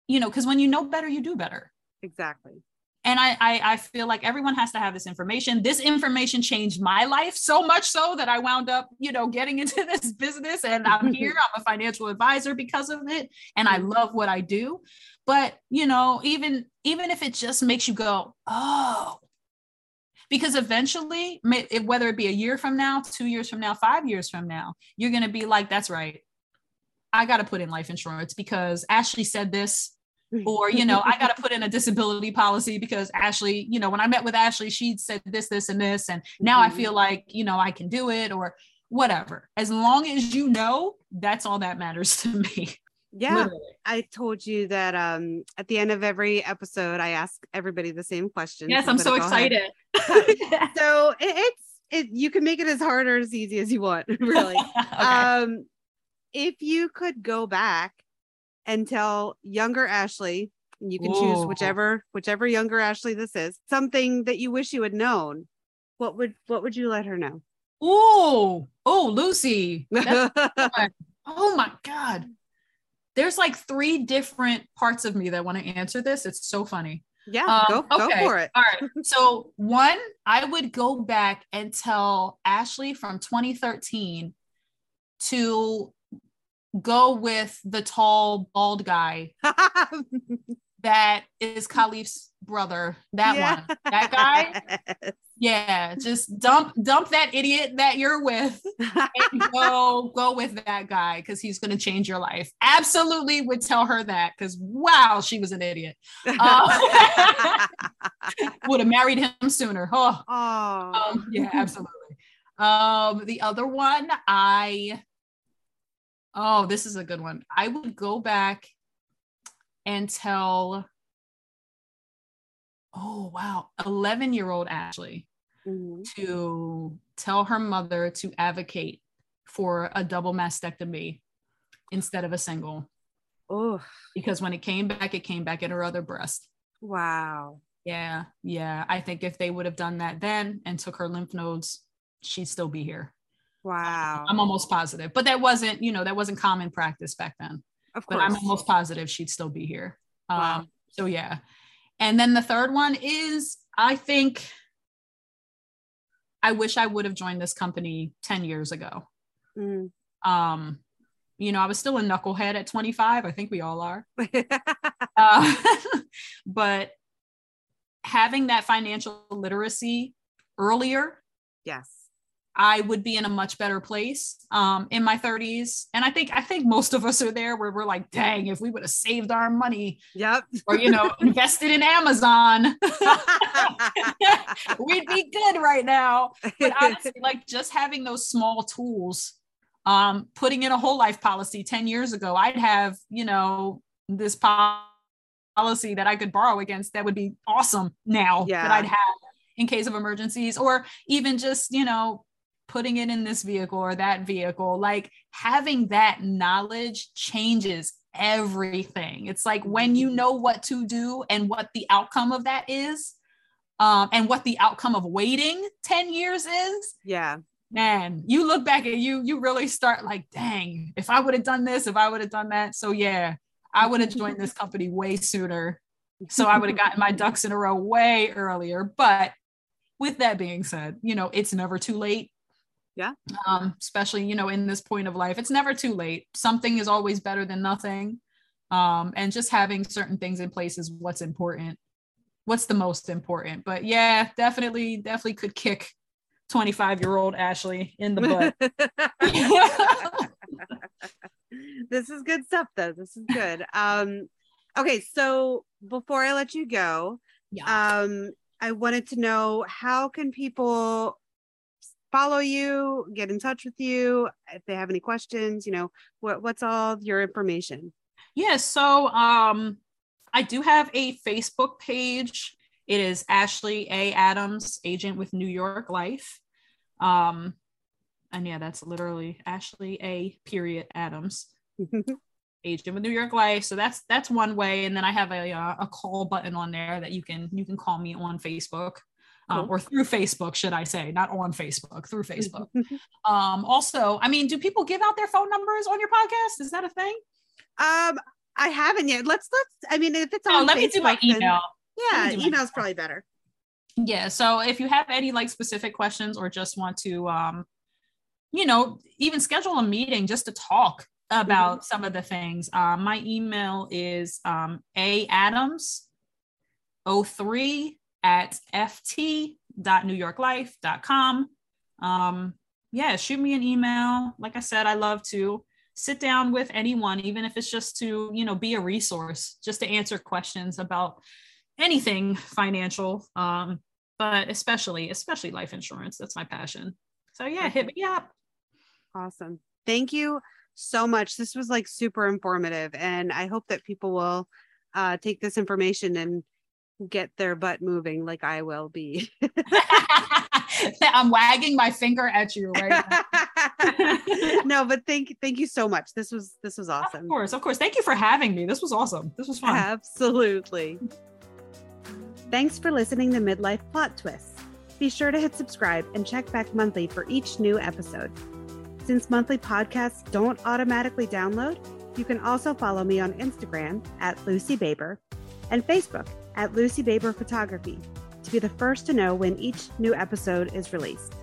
you know, because when you know better, you do better. Exactly and I, I, I feel like everyone has to have this information this information changed my life so much so that i wound up you know getting into this business and i'm here i'm a financial advisor because of it and i love what i do but you know even even if it just makes you go oh because eventually whether it be a year from now two years from now five years from now you're going to be like that's right. I got to put in life insurance because ashley said this or you know i got to put in a disability policy because ashley you know when i met with ashley she said this this and this and now mm-hmm. i feel like you know i can do it or whatever. As long as you know that's all that matters to me yeah Literally. i told you that um at the end of every episode i ask everybody the same question yes i'm so excited so it, it's it you can make it as hard or as easy as you want really okay. um if you could go back and tell younger Ashley, you can choose whichever whichever younger Ashley this is, something that you wish you had known. What would what would you let her know? Oh, oh, Lucy. oh my God. There's like three different parts of me that want to answer this. It's so funny. Yeah, um, go, okay. go for it. All right. So, one, I would go back and tell Ashley from 2013 to go with the tall bald guy that is Khalif's brother. That yeah. one. That guy. Yeah, just dump dump that idiot that you're with and go go with that guy because he's going to change your life. Absolutely would tell her that because wow, she was an idiot. Uh, would have married him sooner. Oh, oh. Um, yeah, absolutely. Um, the other one, I Oh, this is a good one. I would go back and tell, oh, wow, 11 year old Ashley mm-hmm. to tell her mother to advocate for a double mastectomy instead of a single. Oh, because when it came back, it came back at her other breast. Wow. Yeah. Yeah. I think if they would have done that then and took her lymph nodes, she'd still be here. Wow. I'm almost positive. But that wasn't, you know, that wasn't common practice back then. Of course. But I'm almost positive she'd still be here. Wow. Um, so yeah. And then the third one is I think I wish I would have joined this company 10 years ago. Mm. Um, you know, I was still a knucklehead at 25. I think we all are. uh, but having that financial literacy earlier yes I would be in a much better place um, in my 30s. And I think I think most of us are there where we're like, dang, if we would have saved our money, yep, or you know, invested in Amazon, we'd be good right now. But honestly, like just having those small tools, um, putting in a whole life policy 10 years ago, I'd have, you know, this policy that I could borrow against that would be awesome now yeah. that I'd have in case of emergencies or even just you know putting it in this vehicle or that vehicle like having that knowledge changes everything. It's like when you know what to do and what the outcome of that is um, and what the outcome of waiting 10 years is yeah. man you look back at you you really start like dang if i would have done this if i would have done that. So yeah i would have joined this company way sooner. So i would have gotten my ducks in a row way earlier. But with that being said you know it's never too late yeah. Um, especially, you know, in this point of life, it's never too late. Something is always better than nothing. Um, and just having certain things in place is what's important. What's the most important? But yeah, definitely, definitely could kick 25 year old Ashley in the butt. this is good stuff though. This is good. Um, okay, so before I let you go, yeah. um, I wanted to know how can people follow you, get in touch with you if they have any questions, you know, what, what's all your information? Yeah, so um I do have a Facebook page. It is Ashley A. Adams, agent with New York Life. Um, and yeah, that's literally Ashley A. Period Adams, agent with New York Life. So that's that's one way. And then I have a uh, a call button on there that you can you can call me on Facebook. Um, or through Facebook, should I say, not on Facebook, through Facebook. um, also, I mean, do people give out their phone numbers on your podcast? Is that a thing? Um, I haven't yet. Let's let's. I mean, if it's oh, on, oh, let Facebook, me do my email. yeah, email's probably better. Yeah. So if you have any like specific questions or just want to, um, you know, even schedule a meeting just to talk about mm-hmm. some of the things, uh, my email is um, a adams 03 at ft.newyorklife.com. Um, yeah, shoot me an email. Like I said, I love to sit down with anyone, even if it's just to, you know, be a resource, just to answer questions about anything financial. Um, but especially, especially life insurance. That's my passion. So yeah, hit me up. Awesome. Thank you so much. This was like super informative. And I hope that people will uh, take this information and get their butt moving like I will be. I'm wagging my finger at you right now. no, but thank thank you so much. This was this was awesome. Of course, of course. Thank you for having me. This was awesome. This was fun. Absolutely. Thanks for listening to Midlife Plot Twists. Be sure to hit subscribe and check back monthly for each new episode. Since monthly podcasts don't automatically download, you can also follow me on Instagram at Lucy Baber and Facebook at Lucy Baber Photography to be the first to know when each new episode is released.